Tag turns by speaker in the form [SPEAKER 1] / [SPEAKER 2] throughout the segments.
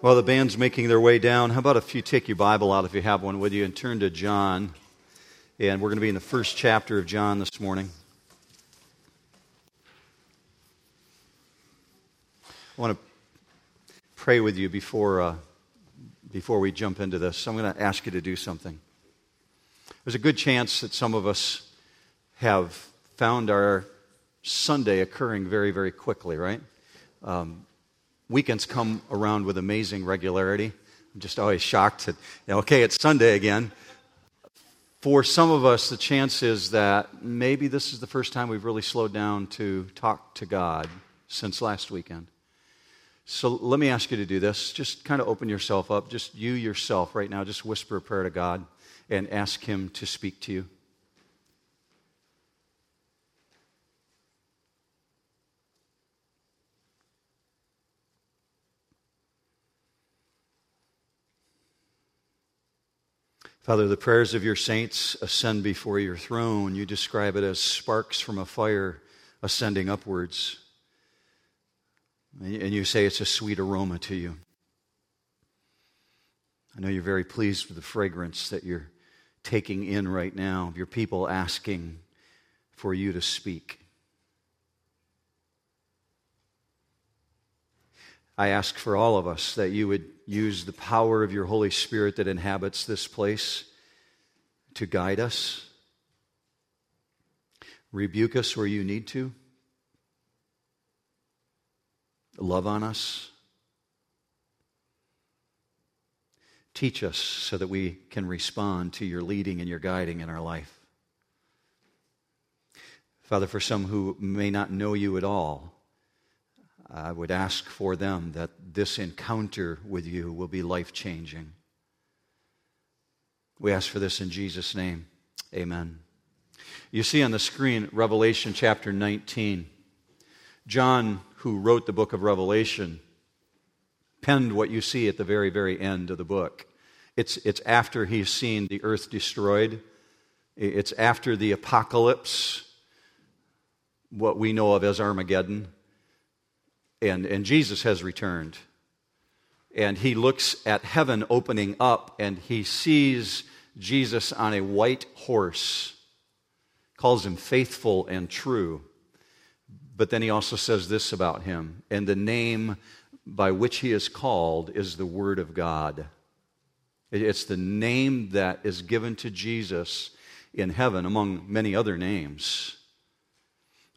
[SPEAKER 1] While the band's making their way down, how about if you take your Bible out if you have one with you and turn to John? And we're going to be in the first chapter of John this morning. I want to pray with you before, uh, before we jump into this. I'm going to ask you to do something. There's a good chance that some of us have found our Sunday occurring very, very quickly, right? Um, weekends come around with amazing regularity. I'm just always shocked that, you know, okay, it's Sunday again. For some of us, the chance is that maybe this is the first time we've really slowed down to talk to God since last weekend. So let me ask you to do this. Just kind of open yourself up. Just you yourself right now, just whisper a prayer to God and ask Him to speak to you. Father, the prayers of your saints ascend before your throne. You describe it as sparks from a fire ascending upwards. And you say it's a sweet aroma to you. I know you're very pleased with the fragrance that you're taking in right now of your people asking for you to speak. I ask for all of us that you would use the power of your Holy Spirit that inhabits this place to guide us, rebuke us where you need to, love on us, teach us so that we can respond to your leading and your guiding in our life. Father, for some who may not know you at all, I would ask for them that this encounter with you will be life changing. We ask for this in Jesus' name. Amen. You see on the screen Revelation chapter 19. John, who wrote the book of Revelation, penned what you see at the very, very end of the book. It's, it's after he's seen the earth destroyed, it's after the apocalypse, what we know of as Armageddon and, and Jesus has returned. And he looks at heaven opening up and he sees Jesus on a white horse, calls him faithful and true. But then he also says this about him and the name by which he is called is the Word of God. It's the name that is given to Jesus in heaven among many other names.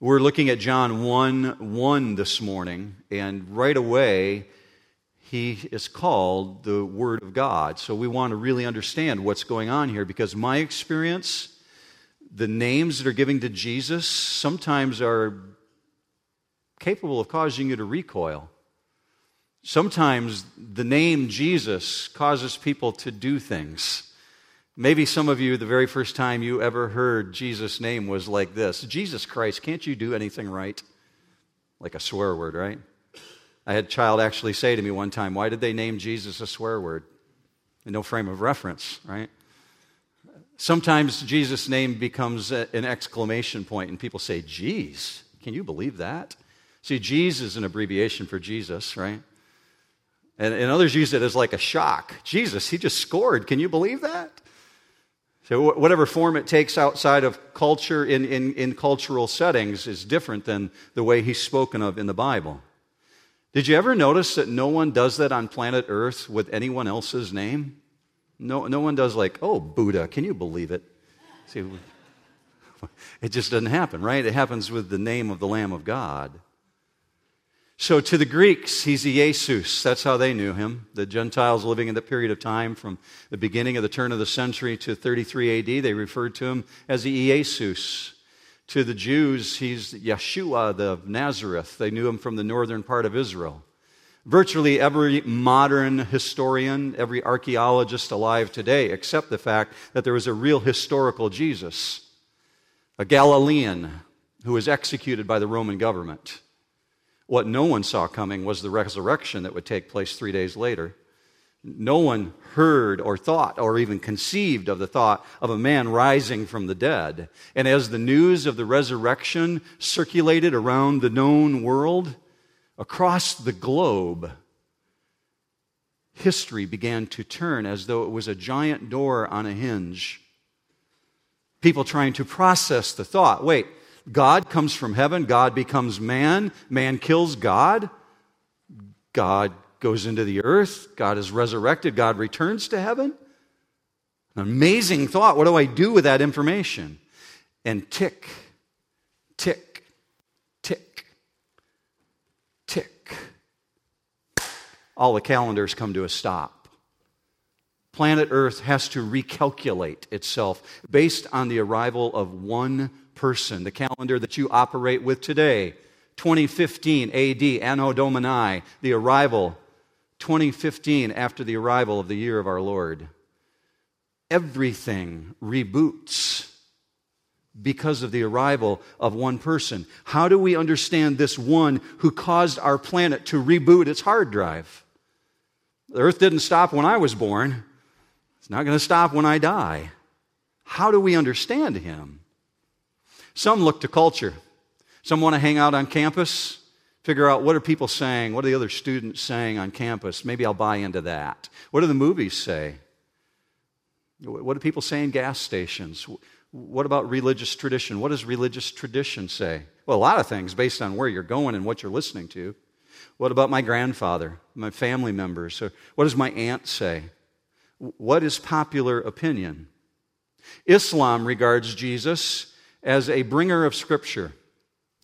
[SPEAKER 1] We're looking at John 1 1 this morning, and right away, he is called the Word of God. So we want to really understand what's going on here because my experience, the names that are given to Jesus sometimes are capable of causing you to recoil. Sometimes the name Jesus causes people to do things Maybe some of you, the very first time you ever heard Jesus' name was like this Jesus Christ, can't you do anything right? Like a swear word, right? I had a child actually say to me one time, Why did they name Jesus a swear word? no frame of reference, right? Sometimes Jesus' name becomes an exclamation point, and people say, Geez, can you believe that? See, Jesus is an abbreviation for Jesus, right? And, and others use it as like a shock. Jesus, he just scored. Can you believe that? So, whatever form it takes outside of culture in, in, in cultural settings is different than the way he's spoken of in the Bible. Did you ever notice that no one does that on planet Earth with anyone else's name? No, no one does, like, oh, Buddha, can you believe it? See, it just doesn't happen, right? It happens with the name of the Lamb of God. So to the Greeks, he's Jesus. That's how they knew him. The Gentiles living in the period of time from the beginning of the turn of the century to 33 AD, they referred to him as the. To the Jews, he's Yeshua the Nazareth. They knew him from the northern part of Israel. Virtually every modern historian, every archaeologist alive today, accept the fact that there was a real historical Jesus, a Galilean who was executed by the Roman government. What no one saw coming was the resurrection that would take place three days later. No one heard or thought or even conceived of the thought of a man rising from the dead. And as the news of the resurrection circulated around the known world, across the globe, history began to turn as though it was a giant door on a hinge. People trying to process the thought wait, God comes from heaven, God becomes man, man kills God, God goes into the earth, God is resurrected, God returns to heaven. An amazing thought. What do I do with that information? And tick, tick, tick, tick. All the calendars come to a stop. Planet Earth has to recalculate itself based on the arrival of one person. The calendar that you operate with today, 2015 AD, Anno Domini, the arrival, 2015 after the arrival of the year of our Lord everything reboots because of the arrival of one person. How do we understand this one who caused our planet to reboot its hard drive? The earth didn't stop when I was born, it's not going to stop when I die. How do we understand him? Some look to culture. Some want to hang out on campus, figure out what are people saying, what are the other students saying on campus. Maybe I'll buy into that. What do the movies say? What do people say in gas stations? What about religious tradition? What does religious tradition say? Well, a lot of things based on where you're going and what you're listening to. What about my grandfather, my family members? What does my aunt say? What is popular opinion? Islam regards Jesus as a bringer of Scripture,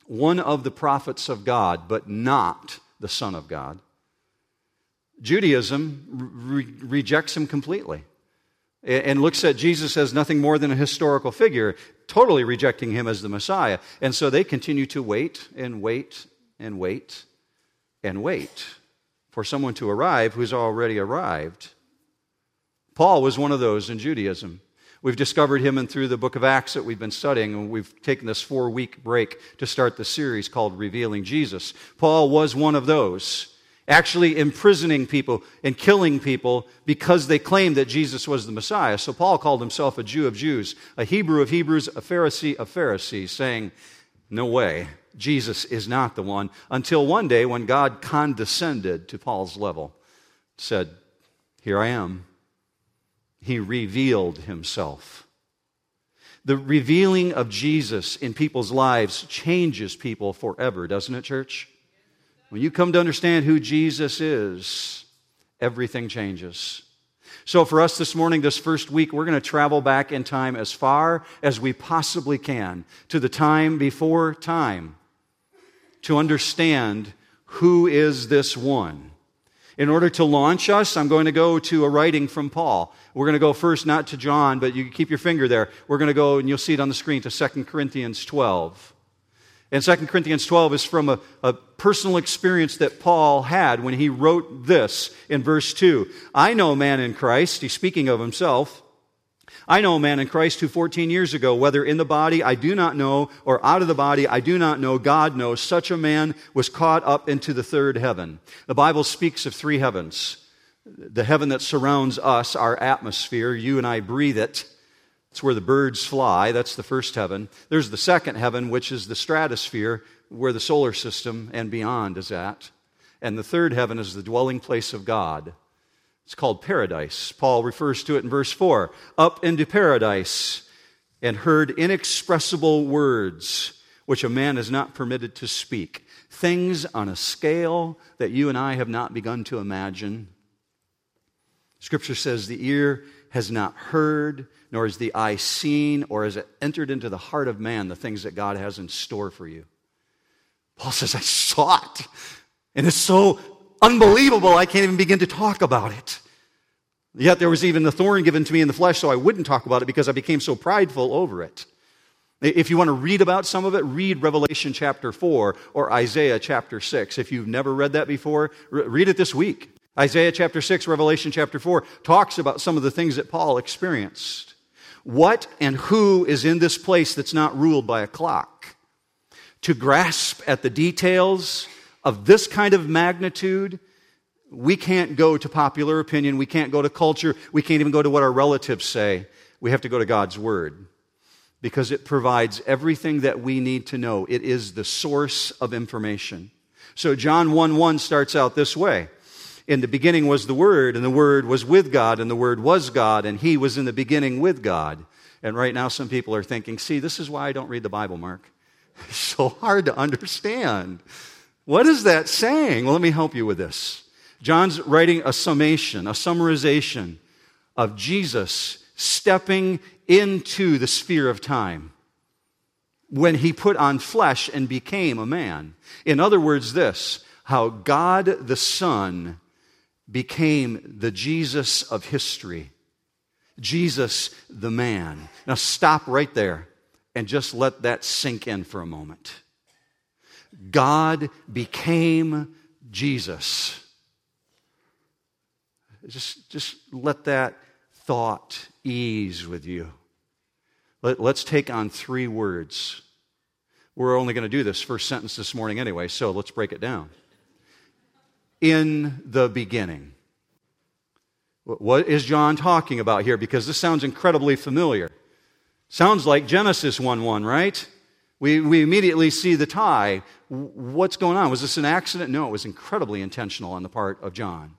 [SPEAKER 1] one of the prophets of God, but not the Son of God. Judaism re- rejects him completely and looks at Jesus as nothing more than a historical figure, totally rejecting him as the Messiah. And so they continue to wait and wait and wait and wait for someone to arrive who's already arrived. Paul was one of those in Judaism. We've discovered him and through the book of Acts that we've been studying, and we've taken this four week break to start the series called Revealing Jesus. Paul was one of those actually imprisoning people and killing people because they claimed that Jesus was the Messiah. So Paul called himself a Jew of Jews, a Hebrew of Hebrews, a Pharisee of Pharisees, saying, No way, Jesus is not the one. Until one day when God condescended to Paul's level, said, Here I am. He revealed himself. The revealing of Jesus in people's lives changes people forever, doesn't it, church? When you come to understand who Jesus is, everything changes. So, for us this morning, this first week, we're going to travel back in time as far as we possibly can to the time before time to understand who is this one. In order to launch us, I'm going to go to a writing from Paul. We're going to go first not to John, but you keep your finger there. We're going to go, and you'll see it on the screen, to 2 Corinthians 12. And 2 Corinthians 12 is from a, a, personal experience that Paul had when he wrote this in verse 2. I know a man in Christ, he's speaking of himself. I know a man in Christ who 14 years ago, whether in the body I do not know, or out of the body I do not know, God knows, such a man was caught up into the third heaven. The Bible speaks of three heavens. The heaven that surrounds us, our atmosphere, you and I breathe it. It's where the birds fly. That's the first heaven. There's the second heaven, which is the stratosphere, where the solar system and beyond is at. And the third heaven is the dwelling place of God. It's called paradise. Paul refers to it in verse 4 up into paradise and heard inexpressible words which a man is not permitted to speak. Things on a scale that you and I have not begun to imagine. Scripture says the ear has not heard, nor has the eye seen, or has it entered into the heart of man the things that God has in store for you. Paul says, I saw it. And it's so unbelievable, I can't even begin to talk about it. Yet there was even the thorn given to me in the flesh, so I wouldn't talk about it because I became so prideful over it. If you want to read about some of it, read Revelation chapter 4 or Isaiah chapter 6. If you've never read that before, read it this week. Isaiah chapter 6, Revelation chapter 4 talks about some of the things that Paul experienced. What and who is in this place that's not ruled by a clock? To grasp at the details of this kind of magnitude, we can't go to popular opinion, we can't go to culture, we can't even go to what our relatives say. We have to go to God's Word because it provides everything that we need to know. It is the source of information. So John 1 1 starts out this way In the beginning was the Word, and the Word was with God, and the Word was God, and He was in the beginning with God. And right now, some people are thinking, see, this is why I don't read the Bible, Mark. It's so hard to understand. What is that saying? Well, let me help you with this. John's writing a summation, a summarization of Jesus stepping into the sphere of time when he put on flesh and became a man. In other words, this how God the Son became the Jesus of history, Jesus the man. Now, stop right there and just let that sink in for a moment. God became Jesus. Just, just let that thought ease with you. Let, us take on three words. We're only going to do this first sentence this morning anyway, so let's break it down. In the beginning. What is John talking about here? Because this sounds incredibly familiar. Sounds like Genesis 1 1, right? We, we immediately see the tie. What's going on? Was this an accident? No, it was incredibly intentional on the part of John.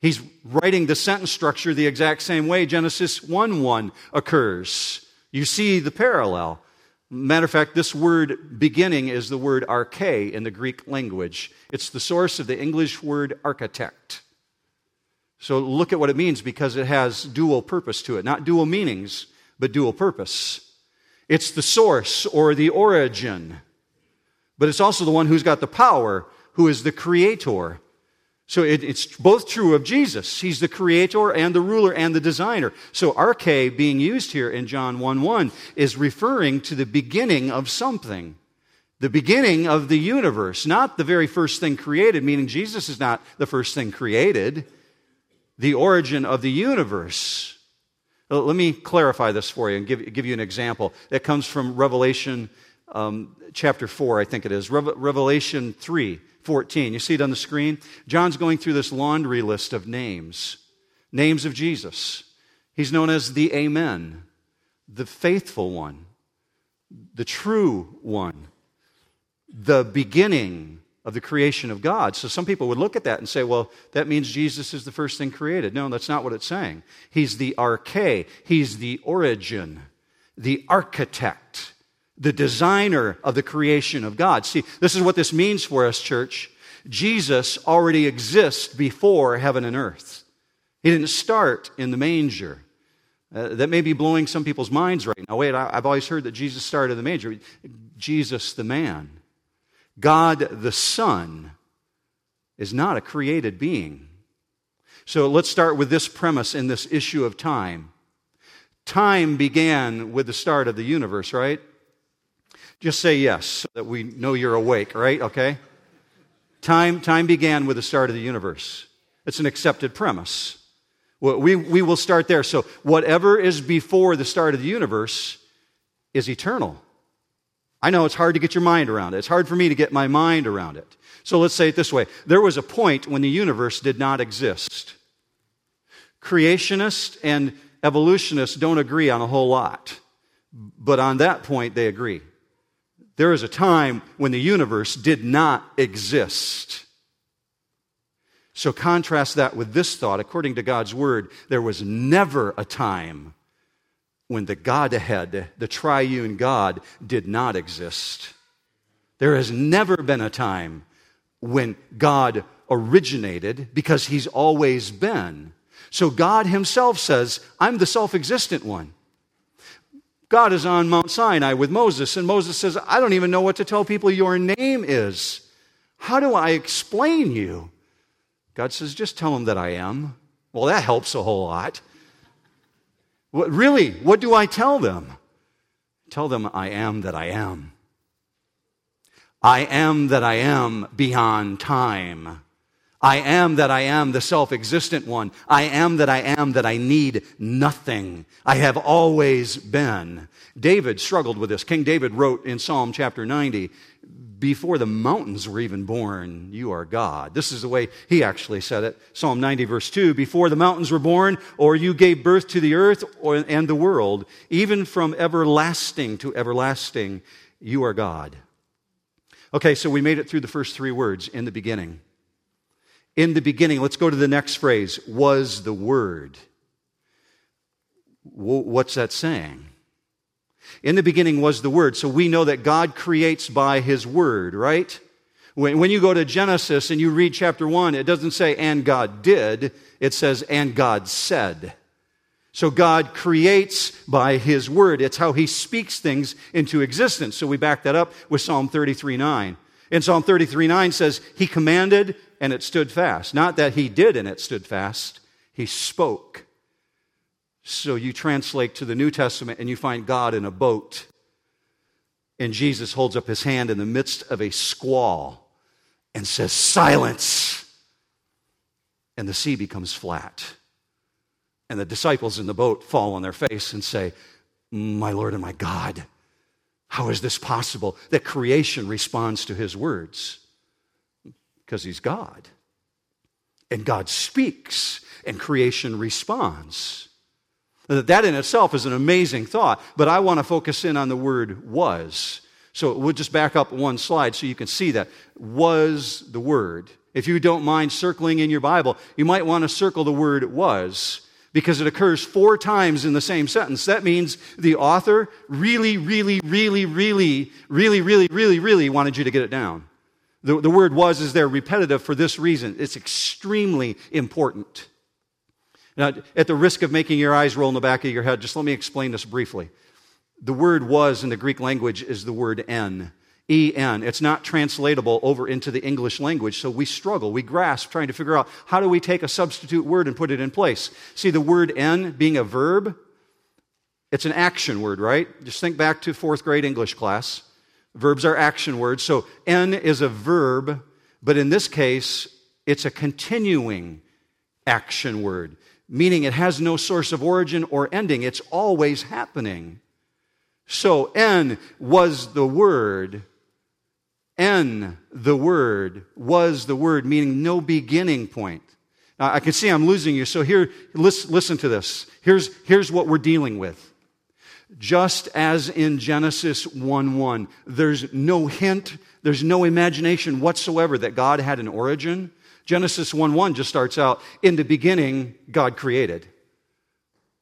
[SPEAKER 1] He's writing the sentence structure the exact same way Genesis 1 1 occurs. You see the parallel. Matter of fact, this word beginning is the word arche in the Greek language. It's the source of the English word architect. So look at what it means because it has dual purpose to it. Not dual meanings, but dual purpose. It's the source or the origin, but it's also the one who's got the power, who is the creator. So it, it's both true of Jesus. He's the creator and the ruler and the designer. So arche being used here in John 1 1 is referring to the beginning of something. The beginning of the universe, not the very first thing created, meaning Jesus is not the first thing created. The origin of the universe. Let me clarify this for you and give, give you an example. That comes from Revelation um, chapter 4, I think it is. Revelation 3 14. You see it on the screen? John's going through this laundry list of names, names of Jesus. He's known as the Amen, the faithful one, the true one, the beginning of the creation of God. So some people would look at that and say, well, that means Jesus is the first thing created. No, that's not what it's saying. He's the arche, he's the origin, the architect the designer of the creation of God. See, this is what this means for us, church. Jesus already exists before heaven and earth. He didn't start in the manger. Uh, that may be blowing some people's minds right now. Wait, I, I've always heard that Jesus started in the manger. Jesus, the man, God, the Son, is not a created being. So let's start with this premise in this issue of time. Time began with the start of the universe, right? Just say yes so that we know you're awake, right? Okay? Time, time began with the start of the universe. It's an accepted premise. We, we will start there. So, whatever is before the start of the universe is eternal. I know it's hard to get your mind around it. It's hard for me to get my mind around it. So, let's say it this way there was a point when the universe did not exist. Creationists and evolutionists don't agree on a whole lot, but on that point, they agree. There is a time when the universe did not exist. So contrast that with this thought. According to God's word, there was never a time when the Godhead, the triune God, did not exist. There has never been a time when God originated because he's always been. So God himself says, I'm the self existent one. God is on Mount Sinai with Moses, and Moses says, I don't even know what to tell people your name is. How do I explain you? God says, just tell them that I am. Well, that helps a whole lot. What, really, what do I tell them? Tell them I am that I am. I am that I am beyond time. I am that I am, the self existent one. I am that I am, that I need nothing. I have always been. David struggled with this. King David wrote in Psalm chapter 90, Before the mountains were even born, you are God. This is the way he actually said it. Psalm 90, verse 2 Before the mountains were born, or you gave birth to the earth and the world, even from everlasting to everlasting, you are God. Okay, so we made it through the first three words in the beginning In the beginning, let's go to the next phrase, was the Word. What's that saying? In the beginning was the Word. So we know that God creates by His Word, right? When, when you go to Genesis and you read chapter 1, it doesn't say, and God did. It says, and God said. So God creates by His Word. It's how He speaks things into existence. So we back that up with Psalm 33 9. In Psalm 33 9 says, He commanded and it stood fast. Not that He did and it stood fast, He spoke. So you translate to the New Testament and you find God in a boat. And Jesus holds up his hand in the midst of a squall and says, Silence! And the sea becomes flat. And the disciples in the boat fall on their face and say, My Lord and my God, how is this possible that creation responds to his words? Because he's God. And God speaks, and creation responds. That in itself is an amazing thought, but I want to focus in on the word was. So we'll just back up one slide so you can see that. Was the word. If you don't mind circling in your Bible, you might want to circle the word was because it occurs four times in the same sentence. That means the author really, really, really, really, really, really, really, really wanted you to get it down. The, the word was is there repetitive for this reason. It's extremely important. Now, at the risk of making your eyes roll in the back of your head, just let me explain this briefly. The word was in the Greek language is the word en. En. It's not translatable over into the English language, so we struggle, we grasp trying to figure out how do we take a substitute word and put it in place. See, the word en being a verb, it's an action word, right? Just think back to fourth grade English class. Verbs are action words, so en is a verb, but in this case, it's a continuing action word meaning it has no source of origin or ending. It's always happening. So, en was the word. en, the word, was the word, meaning no beginning point. Now, I can see I'm losing you, so here, listen, listen to this. Here's, here's what we're dealing with. Just as in Genesis 1 1, there's no hint, there's no imagination whatsoever that God had an origin. Genesis 1 1 just starts out, in the beginning, God created.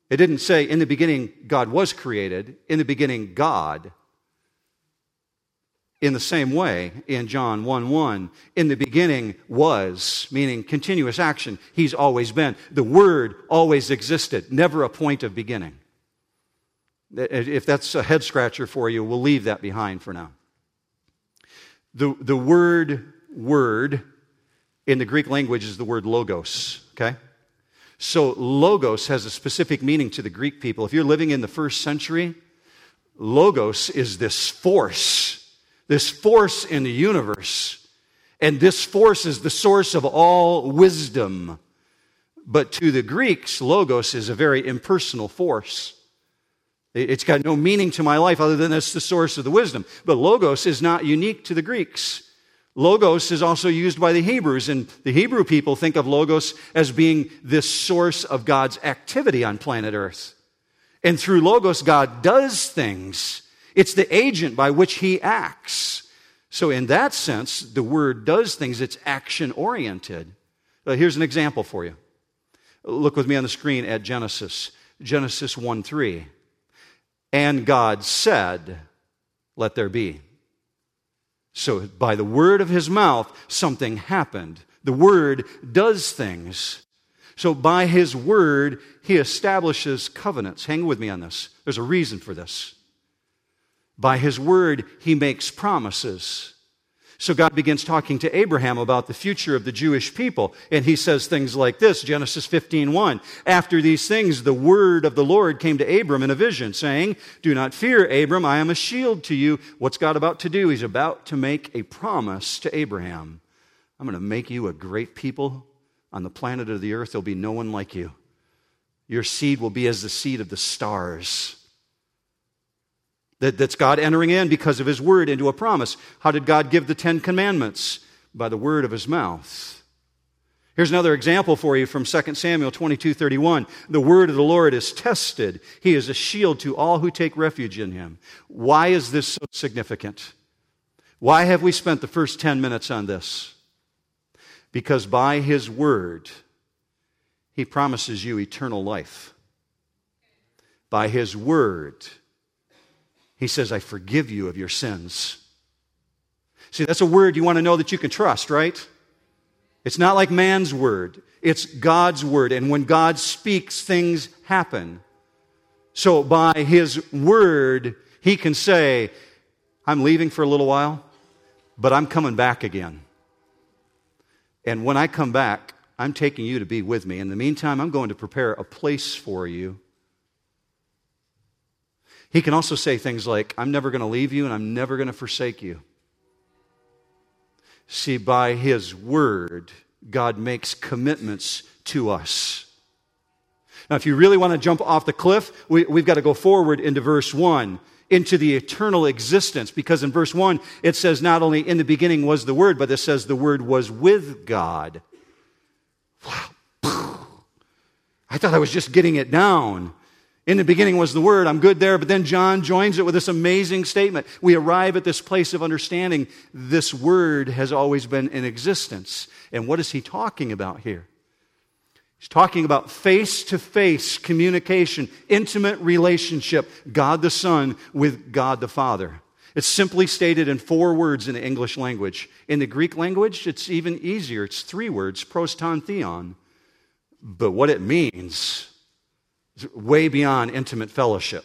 [SPEAKER 1] It didn't say, in the beginning, God was created. In the beginning, God. In the same way, in John 1 1, in the beginning was, meaning continuous action. He's always been. The Word always existed, never a point of beginning. If that's a head scratcher for you, we'll leave that behind for now. The, the word, word, in the Greek language is the word logos, okay? So, logos has a specific meaning to the Greek people. If you're living in the first century, logos is this force, this force in the universe. And this force is the source of all wisdom. But to the Greeks, logos is a very impersonal force. It's got no meaning to my life other than it's the source of the wisdom. But logos is not unique to the Greeks. Logos is also used by the Hebrews, and the Hebrew people think of Logos as being this source of God's activity on planet Earth. And through Logos, God does things. It's the agent by which he acts. So, in that sense, the word does things, it's action oriented. Uh, here's an example for you. Look with me on the screen at Genesis, Genesis 1 3. And God said, Let there be. So, by the word of his mouth, something happened. The word does things. So, by his word, he establishes covenants. Hang with me on this. There's a reason for this. By his word, he makes promises. So God begins talking to Abraham about the future of the Jewish people. And he says things like this, Genesis 15, 1. After these things, the word of the Lord came to Abram in a vision, saying, Do not fear, Abram, I am a shield to you. What's God about to do? He's about to make a promise to Abraham. I'm going to make you a great people on the planet of the earth. There'll be no one like you. Your seed will be as the seed of the stars. That, that's God entering in because of His word into a promise. How did God give the Ten Commandments? By the word of His mouth. Here's another example for you from 2 Samuel 22 31. The word of the Lord is tested. He is a shield to all who take refuge in Him. Why is this so significant? Why have we spent the first 10 minutes on this? Because by his word, he promises you eternal life. By his word, he says, I forgive you of your sins. See, that's a word you want to know that you can trust, right? It's not like man's word, it's God's word. And when God speaks, things happen. So by his word, he can say, I'm leaving for a little while, but I'm coming back again. And when I come back, I'm taking you to be with me. In the meantime, I'm going to prepare a place for you. He can also say things like, I'm never going to leave you and I'm never going to forsake you. See, by His Word, God makes commitments to us. Now, if you really want to jump off the cliff, we, have got to go forward into verse 1, into the eternal existence, because in verse 1, it says not only in the beginning was the Word, but it says the Word was with God. Wow. I thought I was just getting it down. In the beginning was the Word. I'm good there. But then John joins it with this amazing statement. We arrive at this place of understanding this Word has always been in existence. And what is he talking about here? He's talking about face to face communication, intimate relationship, God the Son with God the Father. It's simply stated in four words in the English language. In the Greek language, it's even easier. It's three words, pros ton theon. But what it means way beyond intimate fellowship.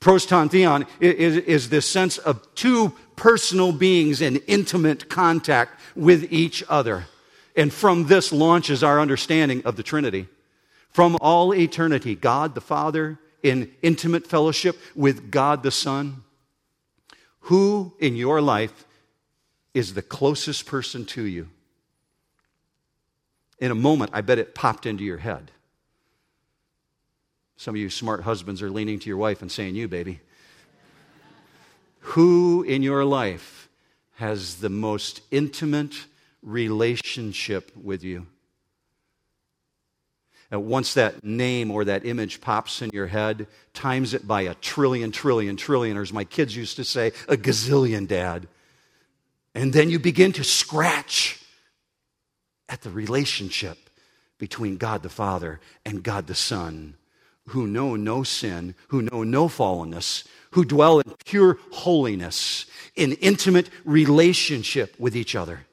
[SPEAKER 1] Pros ton theon is, is this sense of two personal beings in intimate contact with each other. And from this launches our understanding of the Trinity. From all eternity, God the Father in intimate fellowship with God the Son. Who in your life is the closest person to you? In a moment, I bet it popped into your head. Some of you smart husbands are leaning to your wife and saying, You, baby. Who in your life has the most intimate relationship with you? And once that name or that image pops in your head, times it by a trillion, trillion, trillion, or as my kids used to say, a gazillion, Dad. And then you begin to scratch at the relationship between God the Father and God the Son who know no sin, who know no fallenness, who dwell in pure holiness, in intimate relationship with each other.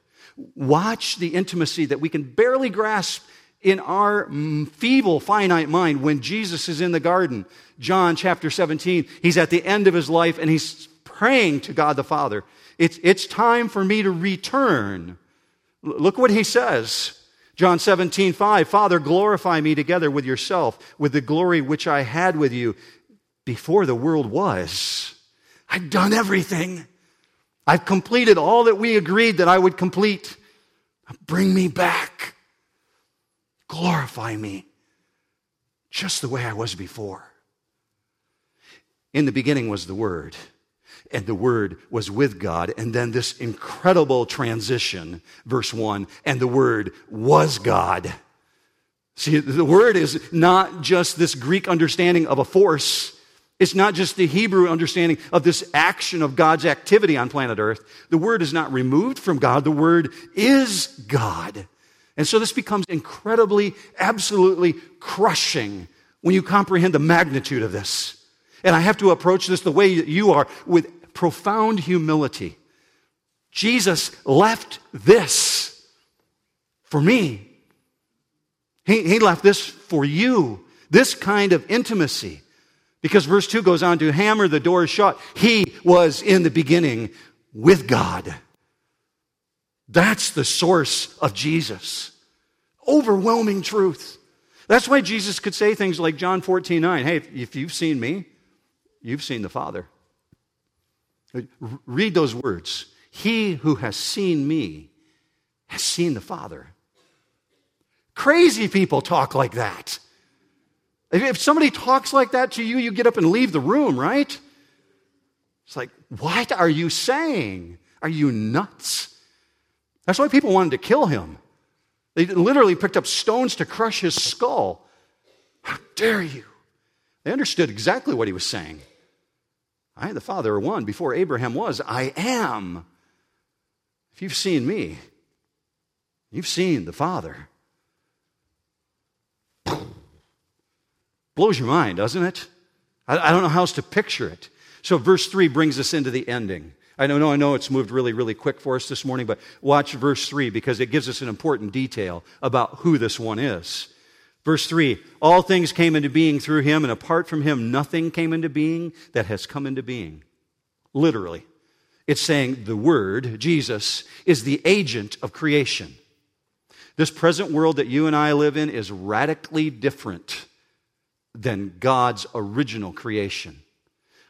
[SPEAKER 1] Watch the intimacy that we can barely grasp in our feeble, finite mind when Jesus is in the garden. John chapter 17, he's at the end of his life and he's praying to God the Father. It's, it's time for me to return. Look what he says. John 17, 5, Father, glorify me together with yourself, with the glory which I had with you before the world was. I've done everything. I've completed all that we agreed that I would complete. Bring me back. Glorify me just the way I was before. In the beginning was the Word and the Word was with God. And then this incredible transition, verse 1, and the Word was God. See, the Word is not just this Greek understanding of a force. It's not just the Hebrew understanding of this action of God's activity on planet Earth. The Word is not removed from God. The Word is God. And so this becomes incredibly, absolutely crushing when you comprehend the magnitude of this. And I have to approach this the way that you are with profound humility. Jesus left this for me. He, he left this for you, this kind of intimacy. Because verse 2 goes on to hammer the door shut. He was in the beginning with God. That's the source of Jesus. Overwhelming truth. That's why Jesus could say things like John 14 9. Hey, if you've seen me, you've seen the Father. Read those words. He who has seen me has seen the Father. Crazy people talk like that. If somebody talks like that to you, you get up and leave the room, right? It's like, what are you saying? Are you nuts? That's why people wanted to kill him. They literally picked up stones to crush his skull. How dare you? They understood exactly what he was saying. I and the Father are one. Before Abraham was, I am. If you've seen me, You've seen the Father. Blows your mind, doesn't it? I, I don't know how else to picture it. So, verse 3 brings us into the ending. I know, I know it's moved really, really quick for us this morning, but watch verse 3 because it gives us an important detail about who this one is. Verse 3 All things came into being through him, and apart from him, nothing came into being that has come into being. Literally. It's saying the Word, Jesus, is the agent of creation. This present world that you and I live in is radically different than God's original creation.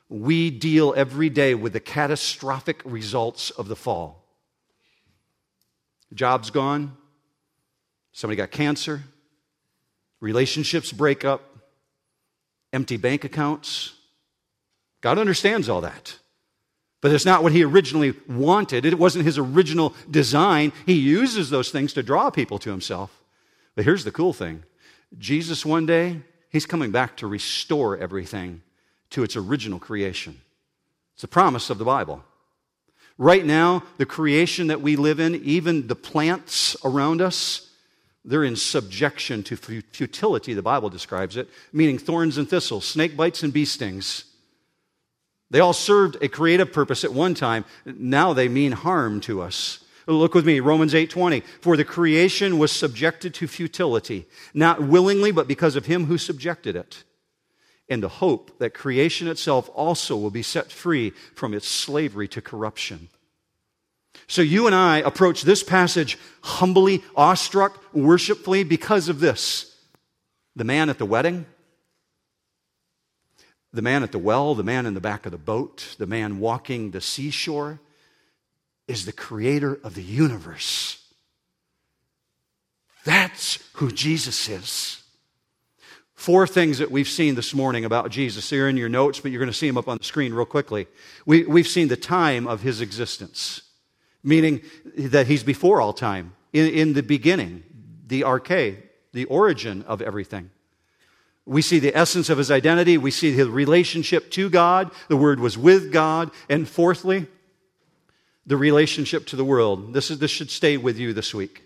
[SPEAKER 1] We deal every day with the catastrophic results of the fall. Job's gone, somebody got cancer, relationships break up, empty bank accounts. God understands all that. But it's not what he originally wanted. It wasn't his original design. He uses those things to draw people to himself. But here's the cool thing Jesus, one day, he's coming back to restore everything to its original creation. It's a promise of the Bible. Right now, the creation that we live in, even the plants around us, they're in subjection to futility, the Bible describes it, meaning thorns and thistles, snake bites and bee stings. They all served a creative purpose at one time. Now they mean harm to us. Look with me, Romans 8:20. For the creation was subjected to futility, not willingly, but because of him who subjected it. And the hope that creation itself also will be set free from its slavery to corruption. So you and I approach this passage humbly, awestruck, worshipfully because of this. The man at the wedding, the man at the well, the man in the back of the boat, the man walking the seashore is the creator of the universe. That's who Jesus is. Four things that we've seen this morning about Jesus. They're in your notes, but you're going to see them up on the screen real quickly. We, we've seen the time of his existence, meaning that he's before all time, in, in the beginning, the arche, the origin of everything. We see the essence of his identity. We see his relationship to God. The Word was with God. And fourthly, the relationship to the world. This, is, this should stay with you this week.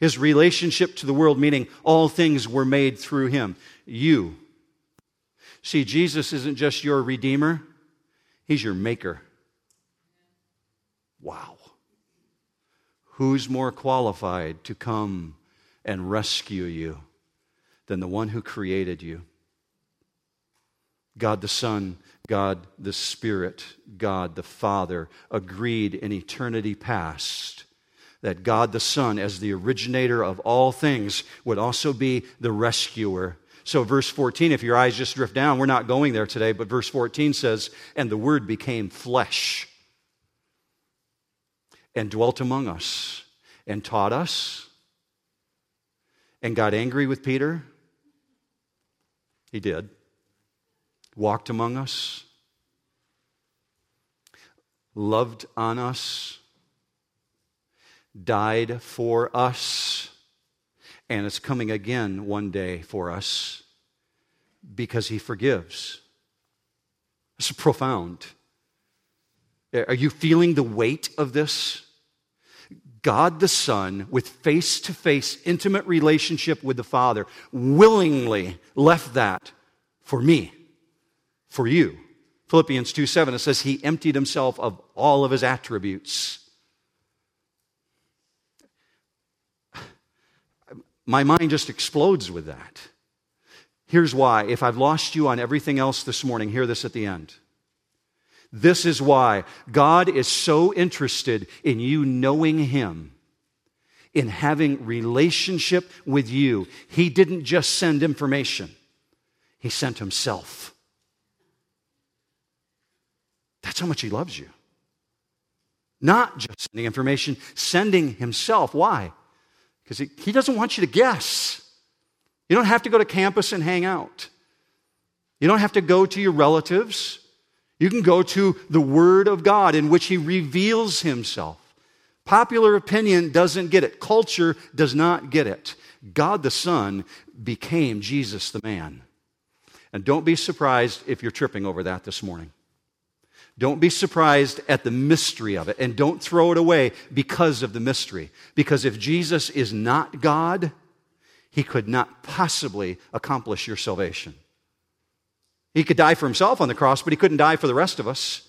[SPEAKER 1] His relationship to the world, meaning all things were made through him. You. See, Jesus isn't just your Redeemer, He's your Maker. Wow. Who's more qualified to come and rescue you? than the one who created you. God the Son, God the Spirit, God the Father agreed in eternity past that God the Son, as the originator of all things, would also be the rescuer. So, verse 14, if your eyes just drift down, we're not going there today, but verse 14 says, And the Word became flesh and dwelt among us and taught us and got angry with Peter he did. Walked among us, loved on us, died for us, and is coming again one day for us because he forgives. It's profound. Are you feeling the weight of this? God the Son, with face to face intimate relationship with the Father, willingly left that for me, for you. Philippians 2 7, it says, He emptied Himself of all of His attributes. My mind just explodes with that. Here's why. If I've lost you on everything else this morning, hear this at the end. This is why God is so interested in you knowing Him, in having relationship with you. He didn't just send information, He sent Himself. That's how much He loves you. Not just sending information, sending Himself. Why? Because he, he doesn't want you to guess. You don't have to go to campus and hang out. You don't have to go to your relatives. You can go to the Word of God in which He reveals Himself. Popular opinion doesn't get it, culture does not get it. God the Son became Jesus the man. And don't be surprised if you're tripping over that this morning. Don't be surprised at the mystery of it and don't throw it away because of the mystery. Because if Jesus is not God, he could not possibly accomplish your salvation. He could die for himself on the cross, but he couldn't die for the rest of us.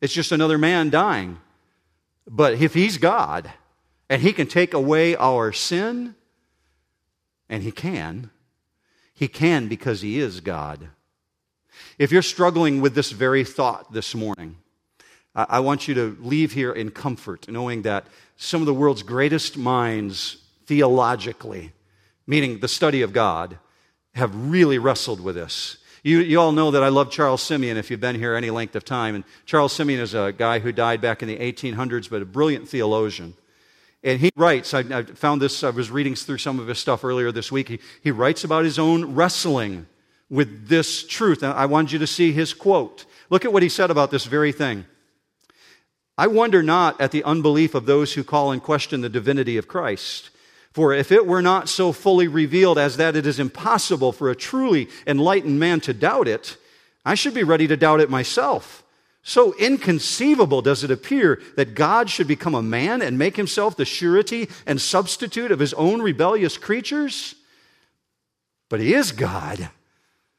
[SPEAKER 1] It's just another man dying. But if he's God and he can take away our sin, and he can, he can because he is God. If you're struggling with this very thought this morning, I want you to leave here in comfort, knowing that some of the world's greatest minds theologically, meaning the study of God, have really wrestled with this. You, you all know that I love Charles Simeon if you've been here any length of time. And Charles Simeon is a guy who died back in the 1800s, but a brilliant theologian. And he writes, I, I found this, I was reading through some of his stuff earlier this week. He, he writes about his own wrestling with this truth. And I want you to see his quote. Look at what he said about this very thing. I wonder not at the unbelief of those who call in question the divinity of Christ. For if it were not so fully revealed as that it is impossible for a truly enlightened man to doubt it, I should be ready to doubt it myself. So inconceivable does it appear that God should become a man and make himself the surety and substitute of his own rebellious creatures? But he is God,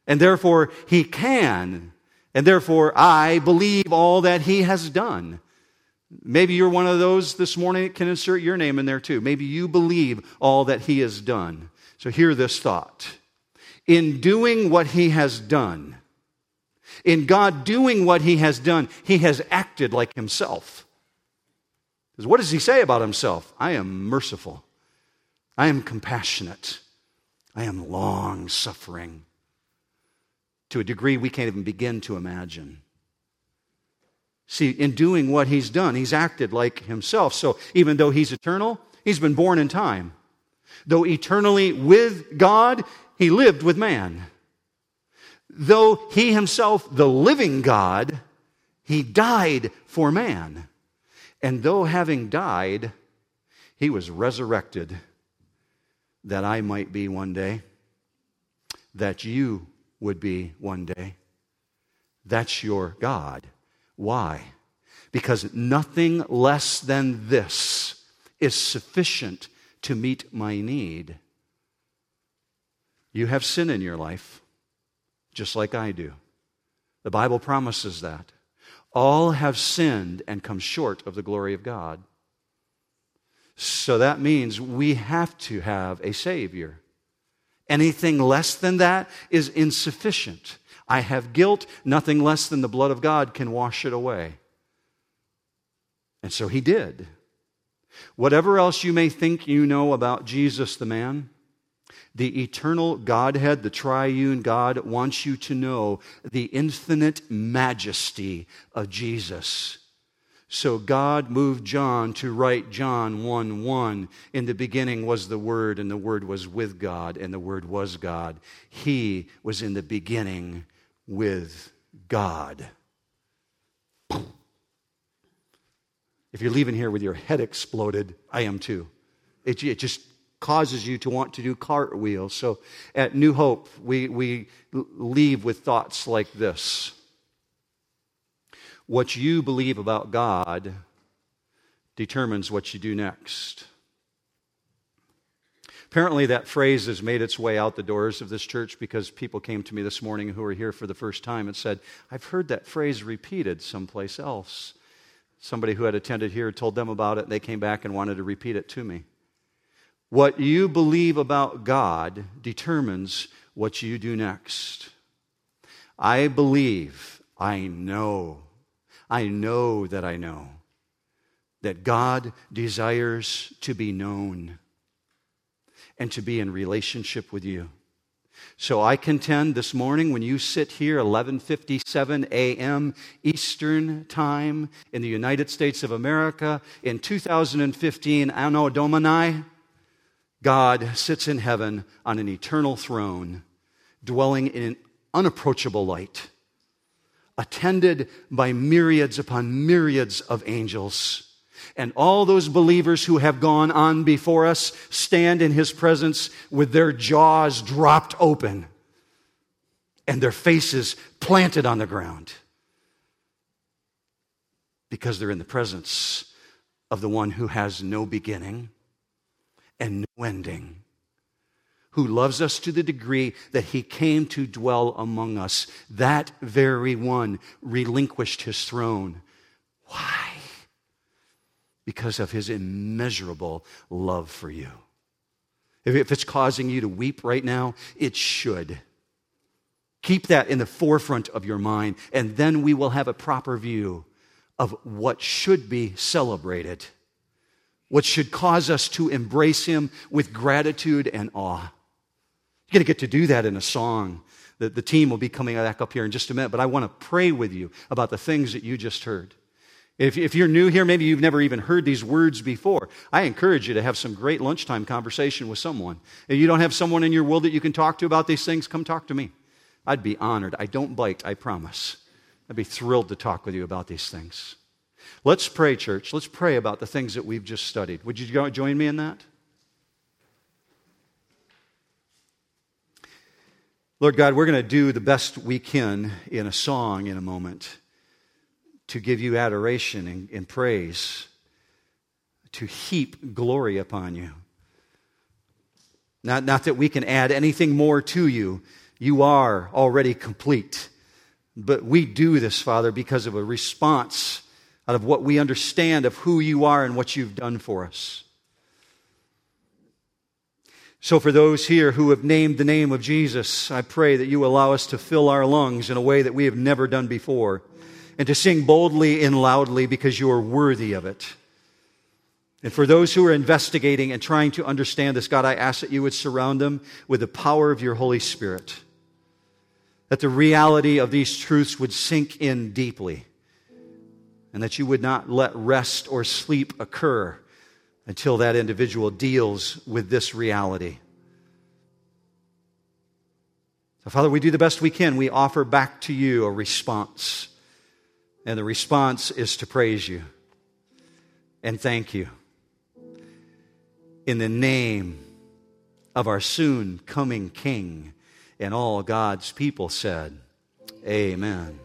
[SPEAKER 1] and therefore he can, and therefore I believe all that he has done. Maybe you're one of those this morning that can insert your name in there too. Maybe you believe all that he has done. So hear this thought. In doing what he has done, in God doing what he has done, he has acted like himself. Because what does he say about himself? I am merciful. I am compassionate. I am long suffering to a degree we can't even begin to imagine. See, in doing what he's done, he's acted like himself. So even though he's eternal, he's been born in time. Though eternally with God, he lived with man though he himself, the living God, he died for man. And though having died, he was resurrected that I might be one day, that you would be one day. That's your God. Why? Because nothing less than this is sufficient to meet my need. You have sin in your life just like I do. The Bible promises that. All have sinned and come short of the glory of God. So that means we have to have a Savior. Anything less than that is insufficient. I have guilt, nothing less than the blood of God can wash it away. And so he did. Whatever else you may think you know about Jesus the man, the eternal Godhead, the triune God, wants you to know the infinite majesty of Jesus. So God moved John to write John 1 1. In the beginning was the Word, and the Word was with God, and the Word was God. He was in the beginning with God. If you're leaving here with your head exploded, I am too. It, it just causes you to want to do cartwheels. So at New Hope, we, we leave with thoughts like this What you believe about God determines what you do next. Apparently, that phrase has made its way out the doors of this church because people came to me this morning who were here for the first time and said, I've heard that phrase repeated someplace else. Somebody who had attended here told them about it, and they came back and wanted to repeat it to me. What you believe about God determines what you do next. I believe, I know, I know that I know that God desires to be known and to be in relationship with you. So I contend this morning when you sit here 11:57 a.m. Eastern Time in the United States of America in 2015 Anno Domini God sits in heaven on an eternal throne, dwelling in an unapproachable light, attended by myriads upon myriads of angels. And all those believers who have gone on before us stand in his presence with their jaws dropped open and their faces planted on the ground. because they're in the presence of the one who has no beginning and no ending, who loves us to the degree that he came to dwell among us. That very one relinquished his throne. Why? Because of his immeasurable love for you. If it's causing you to weep right now, it should. Keep that in the forefront of your mind, and then we will have a proper view of what should be celebrated, what should cause us to embrace Him with gratitude and awe. You're going to get to do that in a song. The, the team will be coming back up here in just a minute, but I want to pray with you about the things that you just heard. If, if you're new here, maybe you've never even heard these words before. I encourage you to have some great lunchtime conversation with someone. If you don't have someone in your world that you can talk to about these things, come talk to me. I'd be honored. I don't bite, I promise. I'd be thrilled to talk with you about these things. Let's pray, church. Let's pray about the things that we've just studied. Would you join me in that? Lord God, we're going to do the best we can in a song in a moment to give you adoration and, and praise, to heap glory upon you. Not, not that we can add anything more to you, you are already complete. But we do this, Father, because of a response out of what we understand of who you are and what you've done for us. So, for those here who have named the name of Jesus, I pray that you allow us to fill our lungs in a way that we have never done before and to sing boldly and loudly because you are worthy of it. And for those who are investigating and trying to understand this, God, I ask that you would surround them with the power of your Holy Spirit that the reality of these truths would sink in deeply, and that you would not let rest or sleep occur until that individual deals with this reality. So, Father, we do the best we can. We offer back to you a response. And the response is to praise you and thank you. In the name of our soon coming King and all God's people said, Amen.